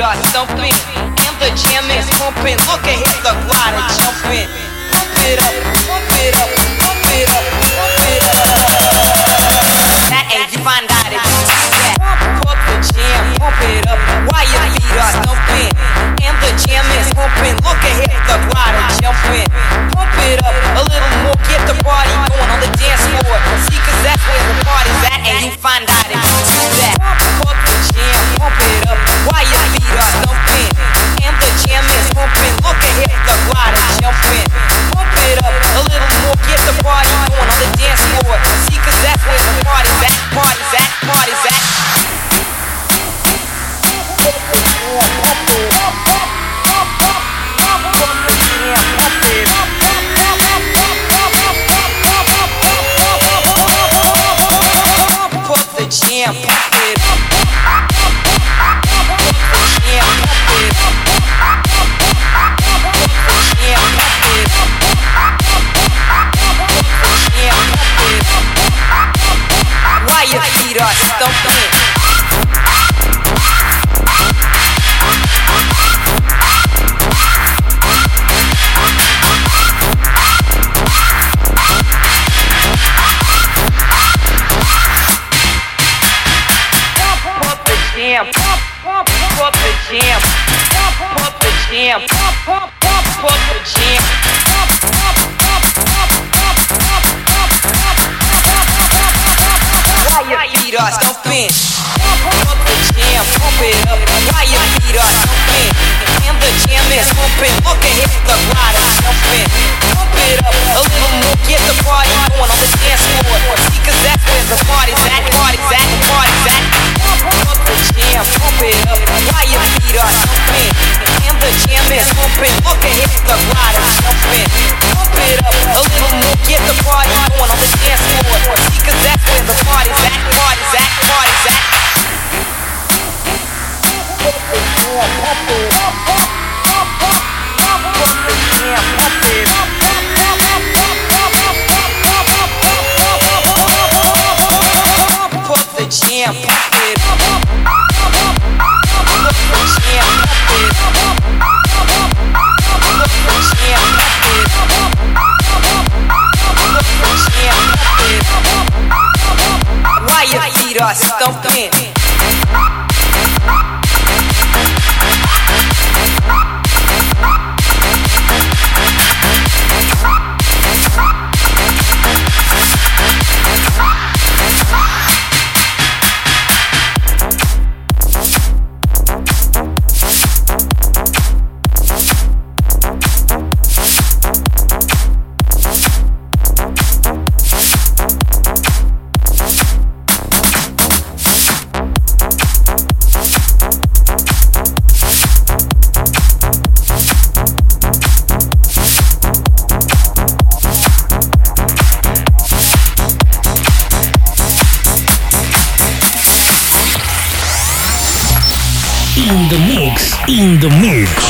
got something. And the jam is pumping. Look at his the glider jumping. Pump it up, pump it up, pump it up, pump it up. You find out if you do that. Pump up the jam, pump it up. Why? And the jam is pumping. Look at. Pump it up a little more. Get the party on the dance that's where the party's at. And you find out do that. Pump up the jam, pump it up while your feet are thumping. And the jam is pumping. Look ahead, the glider jumping. Pump it up a little more, get the party going on the dance floor. See, cause that's where the party's at, party's at, party's at. Mira, jumping. Jam the jam is pumping. Up and hit the rider, jumping. Pump it up a little more. Get the party going on the dance floor. See, cause that's where the party's at. Party's at. Party's at. Pump it, jam, pump it. Pump it, jam, pump the jam. Bastão quente. In the mix.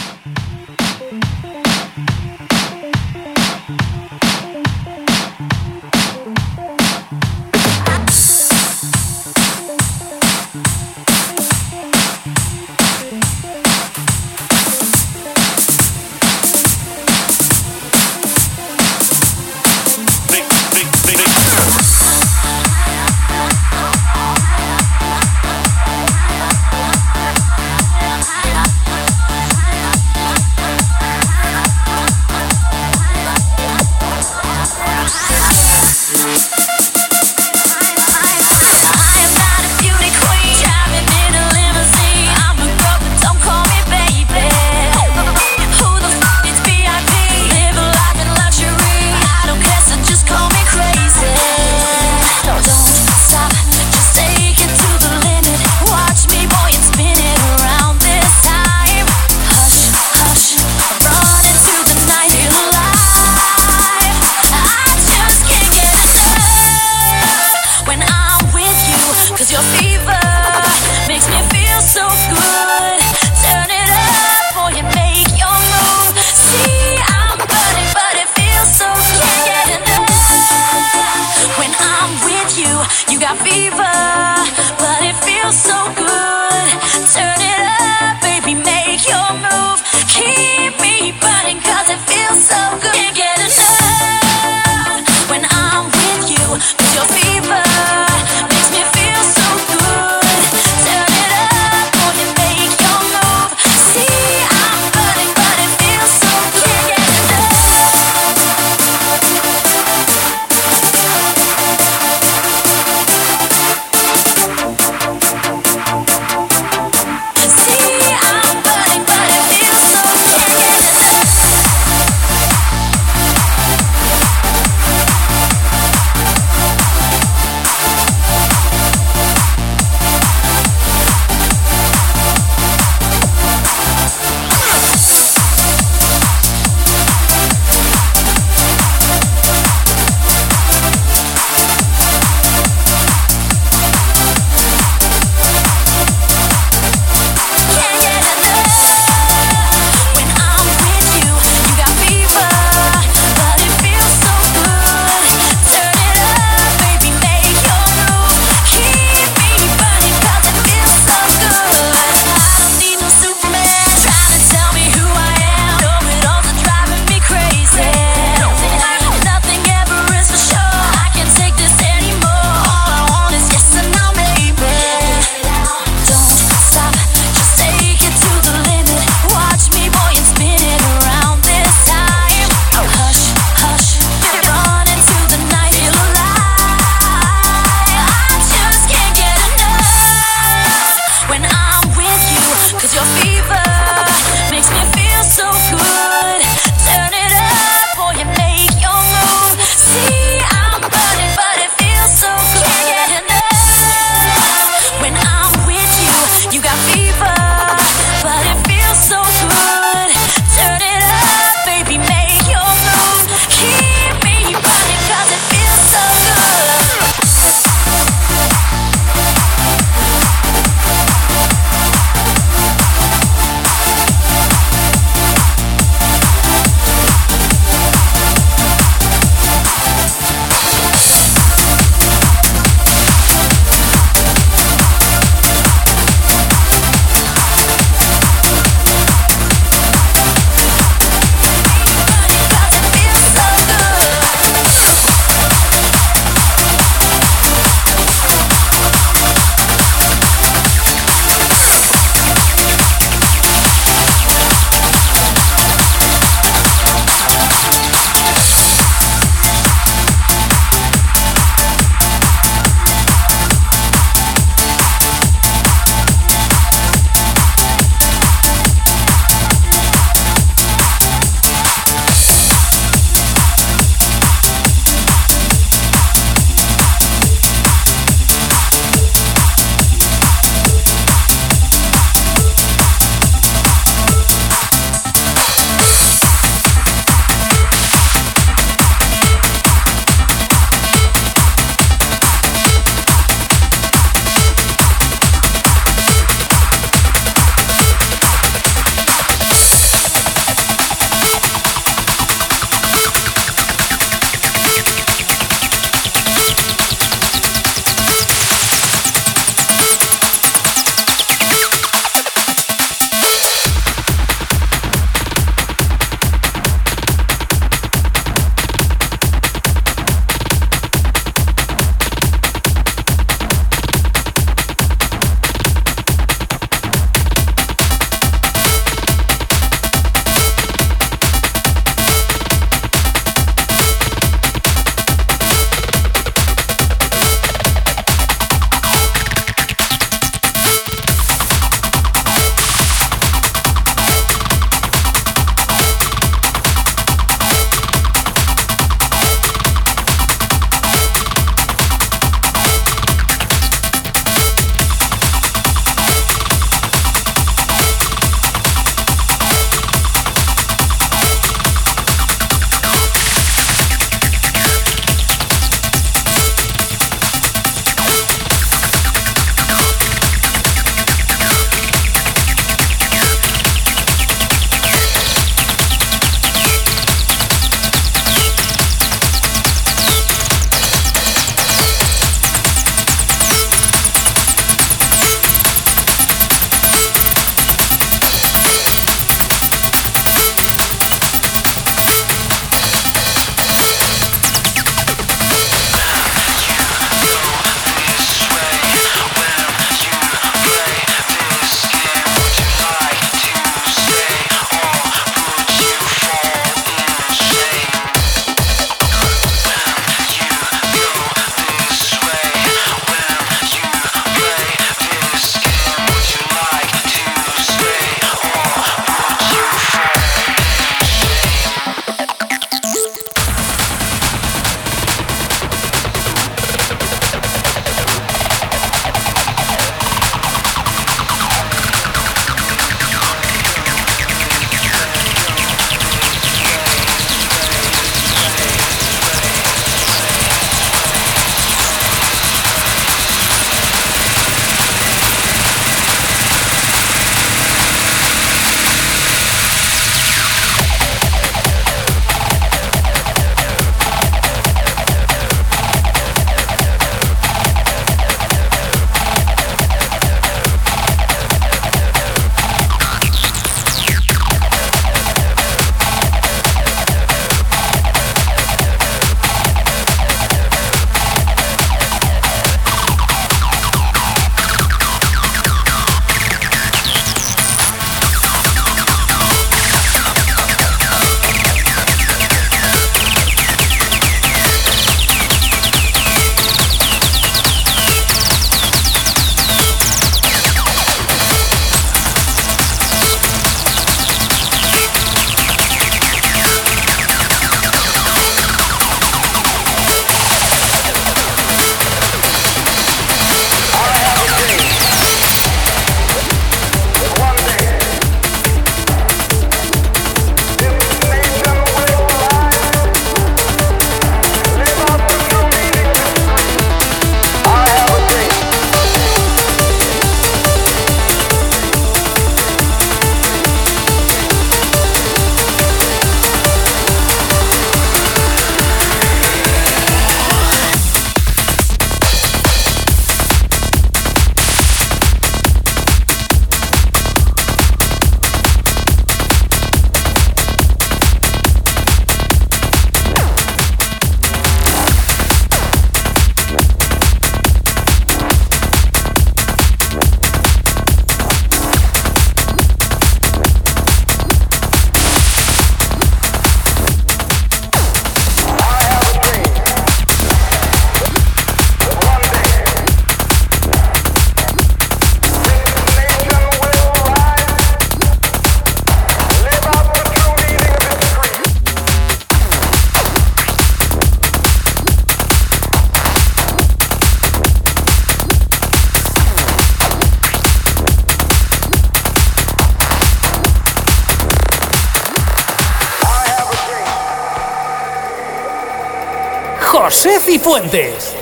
Seth y Fuentes.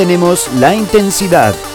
Mantenemos la intensidad.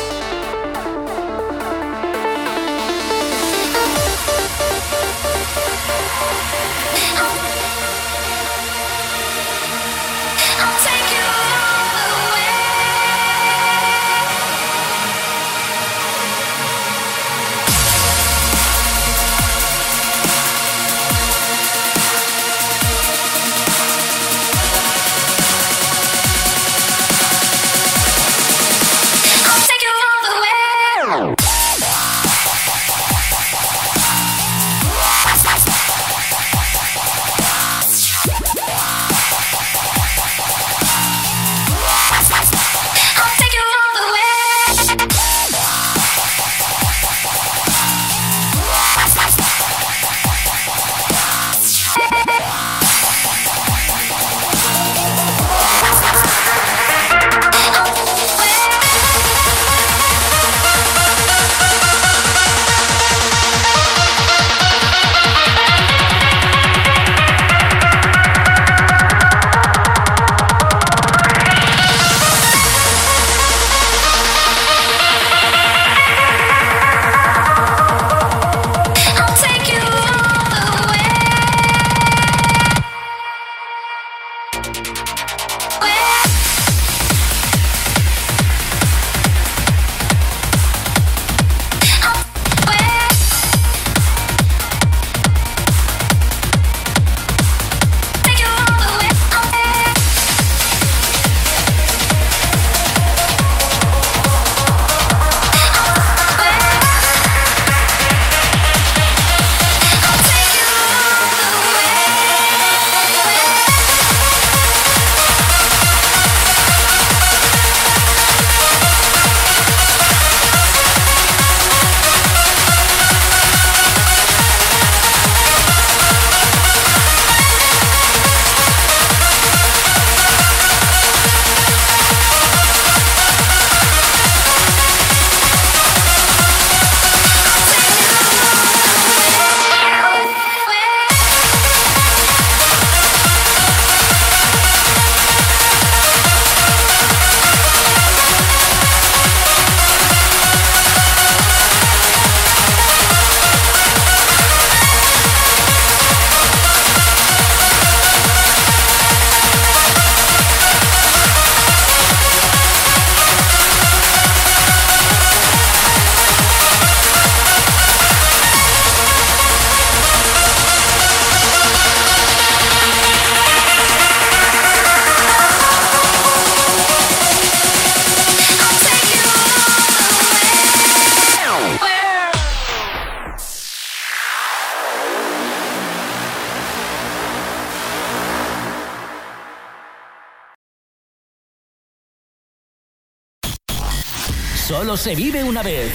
Solo se vive una vez.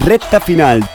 Recta final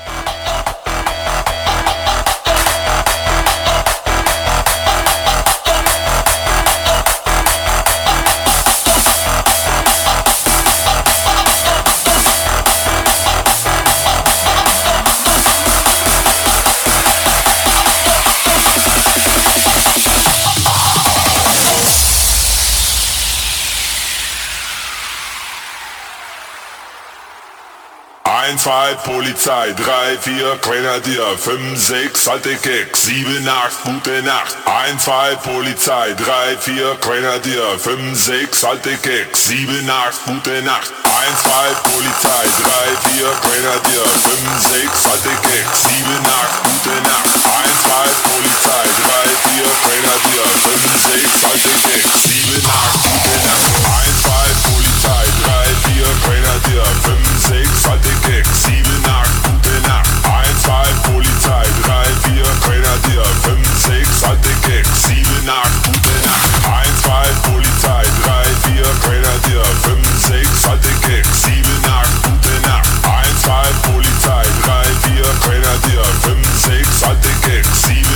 Polizei, 3, 4, Grenadier, 5, 6, alte Keck, 7, 8, gute Nacht. 1, 2, Polizei, 3, 4, Grenadier, 5, 6, alte Keck, 7, 8, gute Nacht. 1, 2, Polizei, 3, 4, Grenadier, 5, 6, alte Keck, 7, 8, gute Nacht. 1, 2, Polizei, 3, 4, Grenadier, 5, 6, alte Keck, 7, 8, gute Nacht. 1, 2, Polizei, 3, 4, Grenadier, 5, 6, alte Keck, 7, 8, gute Nacht. 1, 2, Polizei, 3, 4, Grenadier, 5, 6, alte Keck, 7, 8, gute Nacht. 1, 2, Polizei, 3, 4, Grenadier, 5, 6, alte Keck, 7, 8, gute Nacht. 1, 2, Polizei, 3, 4, Grenadier, 5, 6, alte Keck, 7,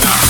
Y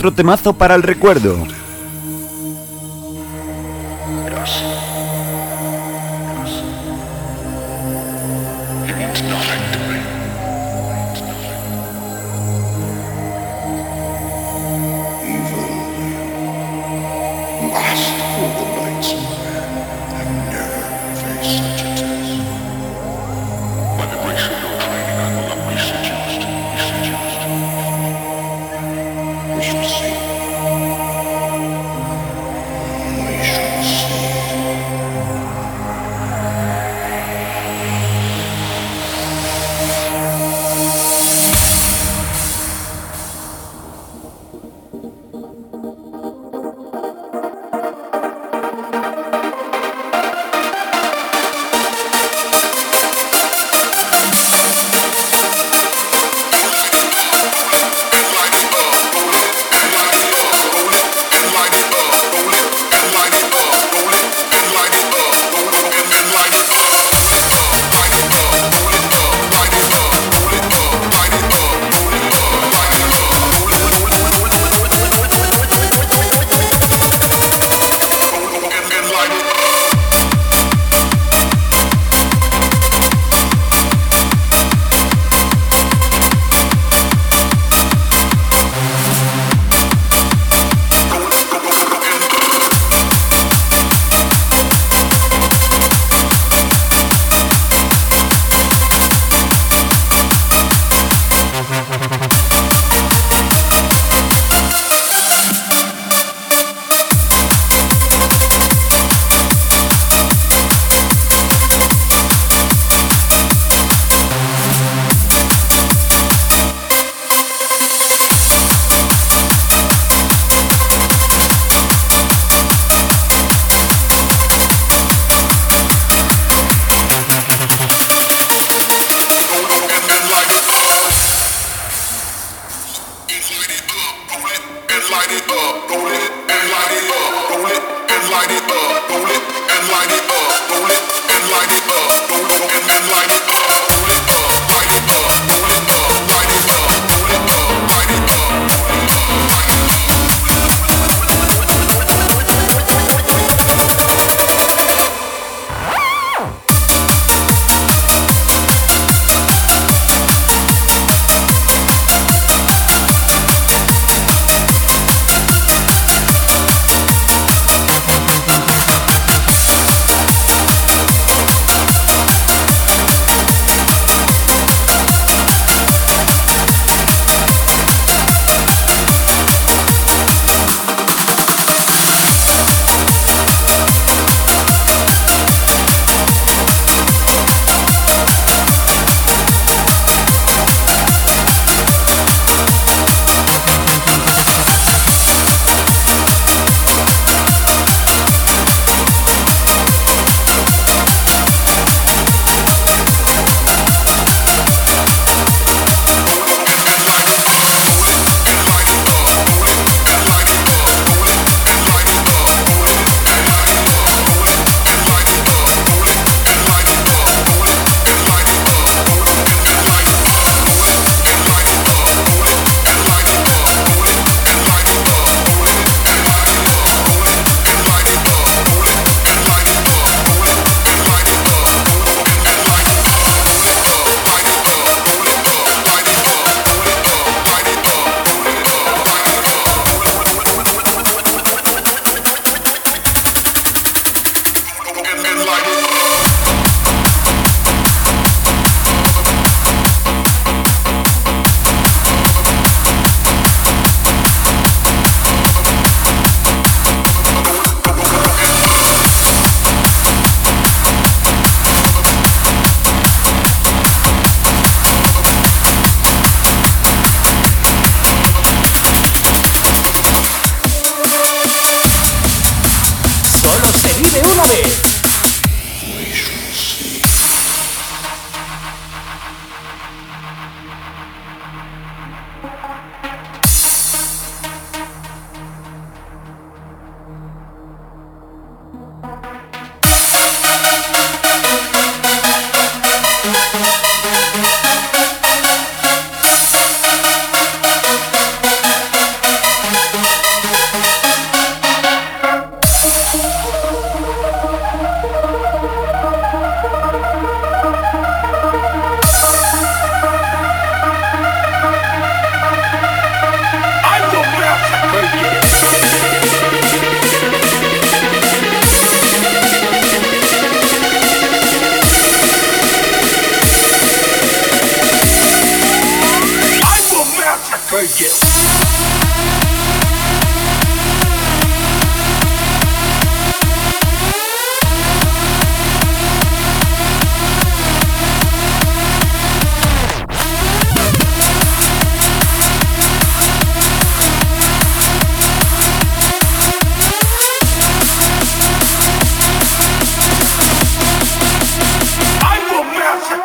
otro temazo para el recuerdo.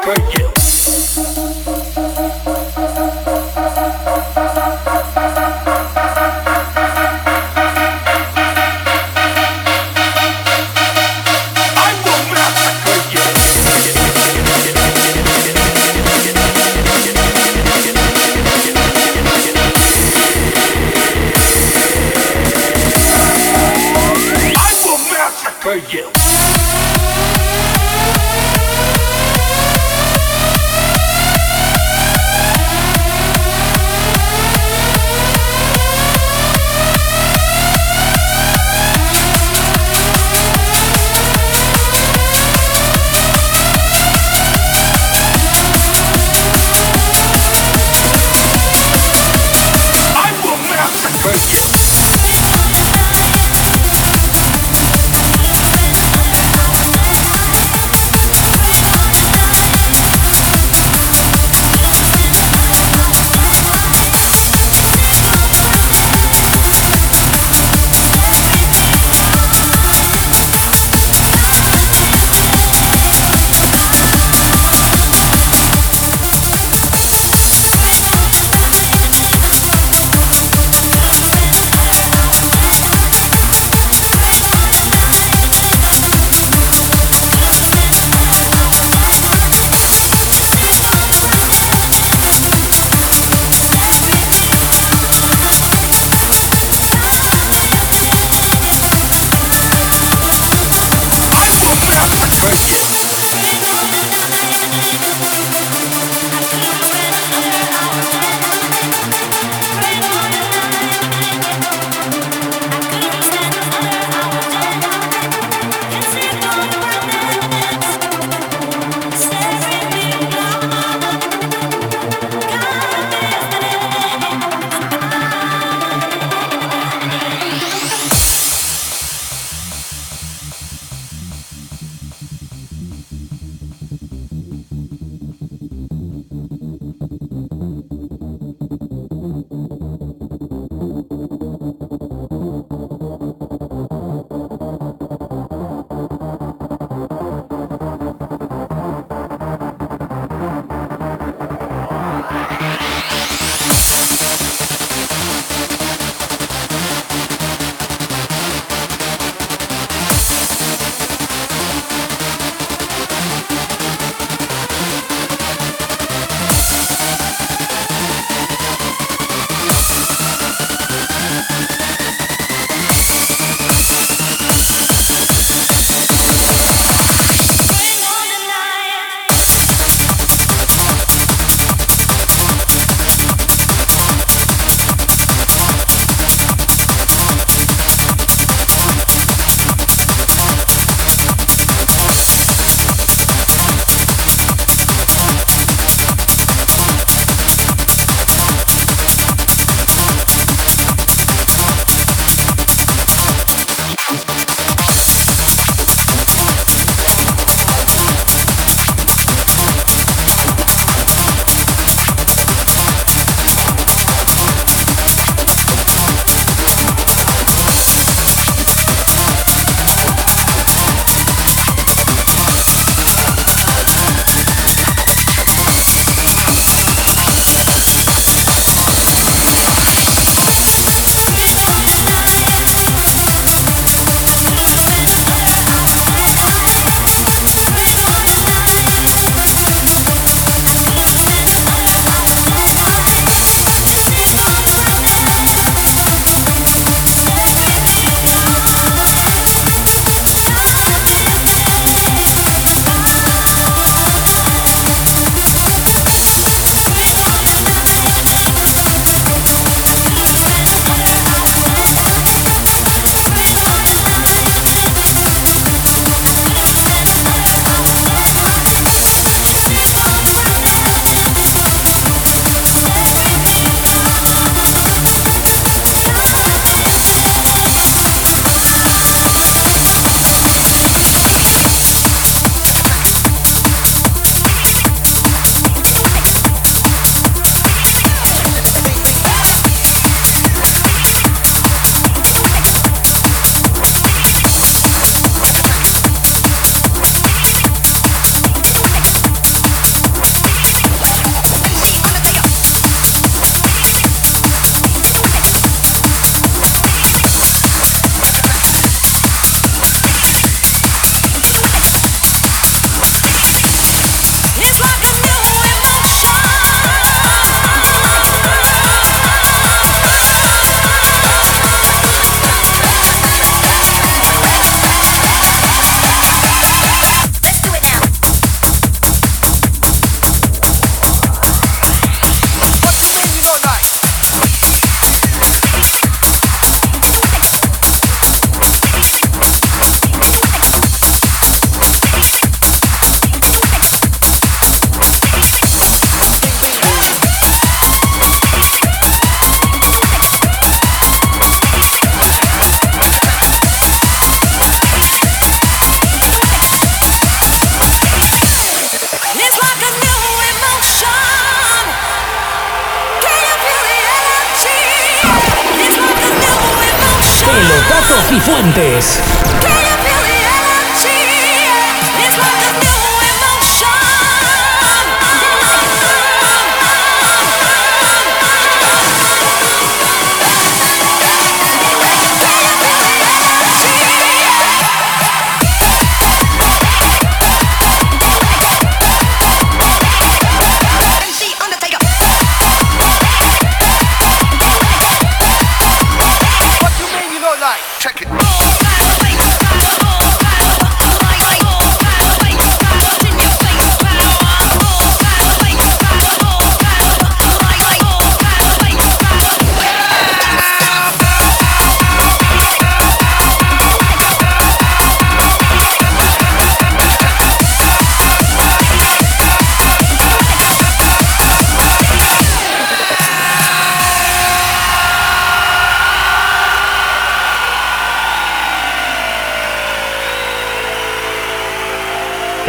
Massacre